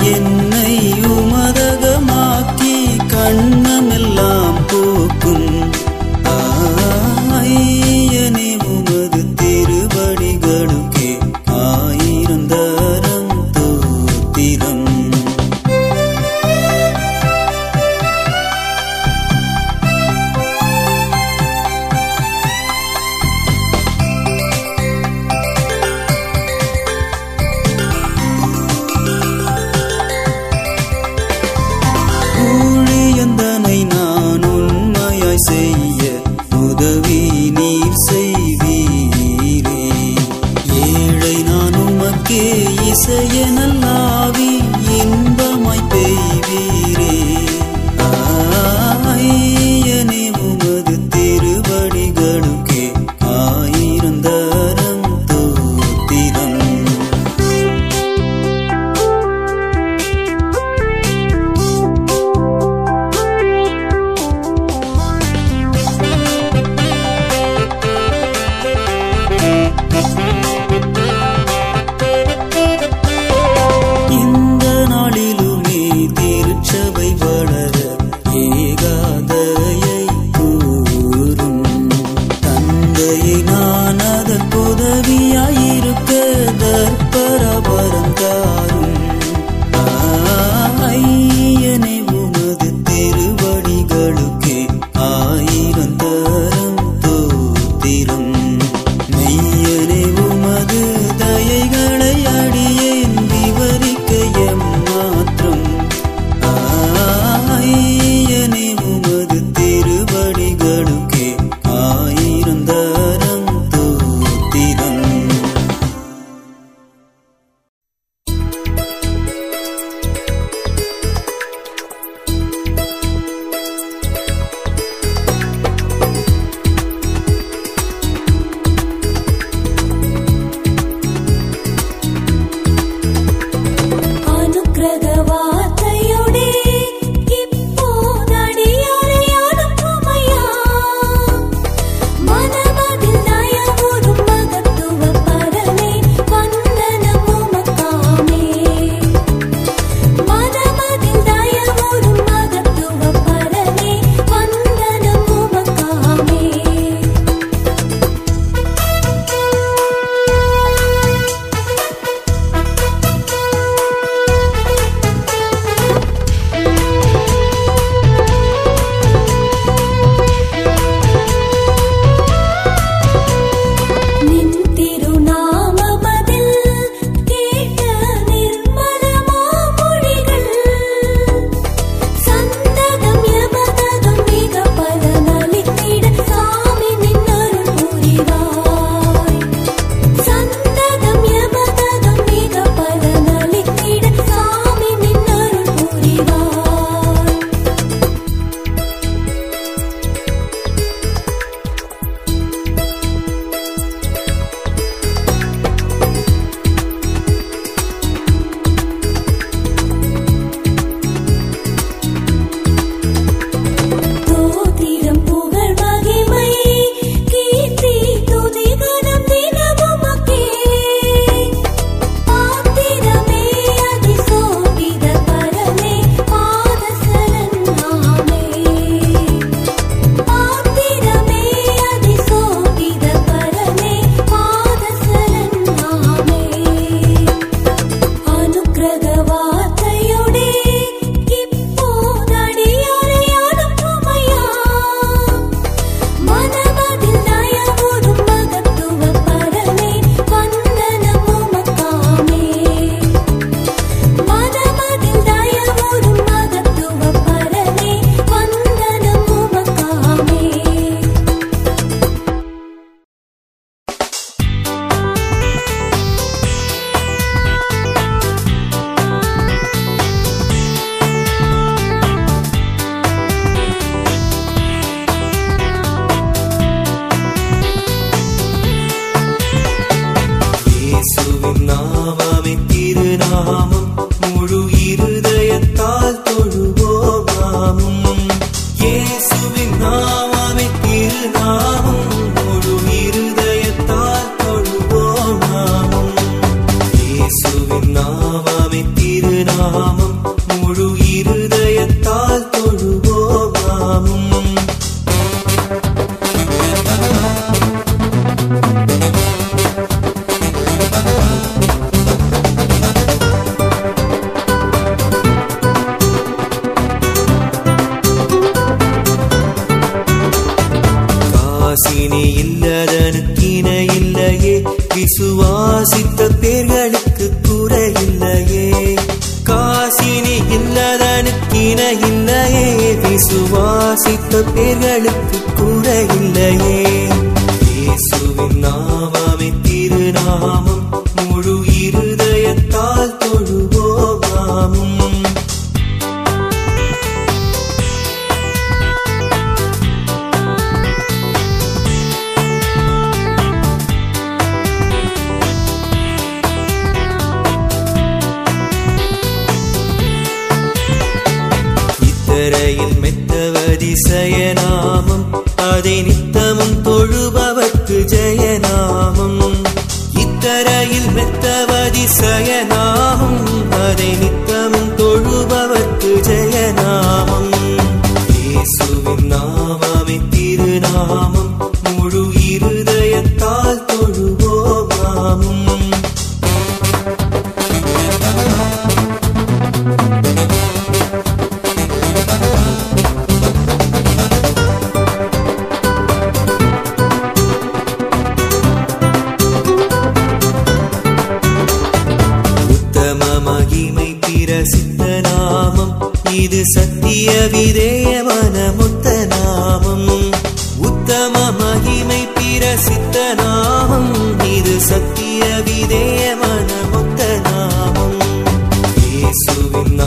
因 நித்தவதிசயனாகும் அதை நித்தமும் தொழுபவர்க்கு ஜெயநாமம். இயேசுவின் நாமமே திருநாமம்.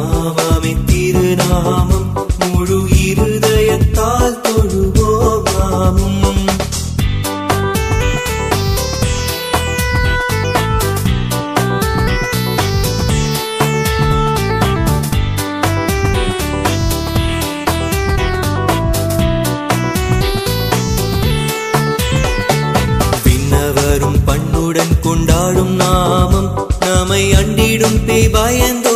ஆவாமி திருநாமம் முழு இருதயத்தால் தொழுவோமாமும் பின்னவரும் பண்ணுடன் கொண்டாடும் நாமம் நம்மை அண்டிடும் பேய் பயந்த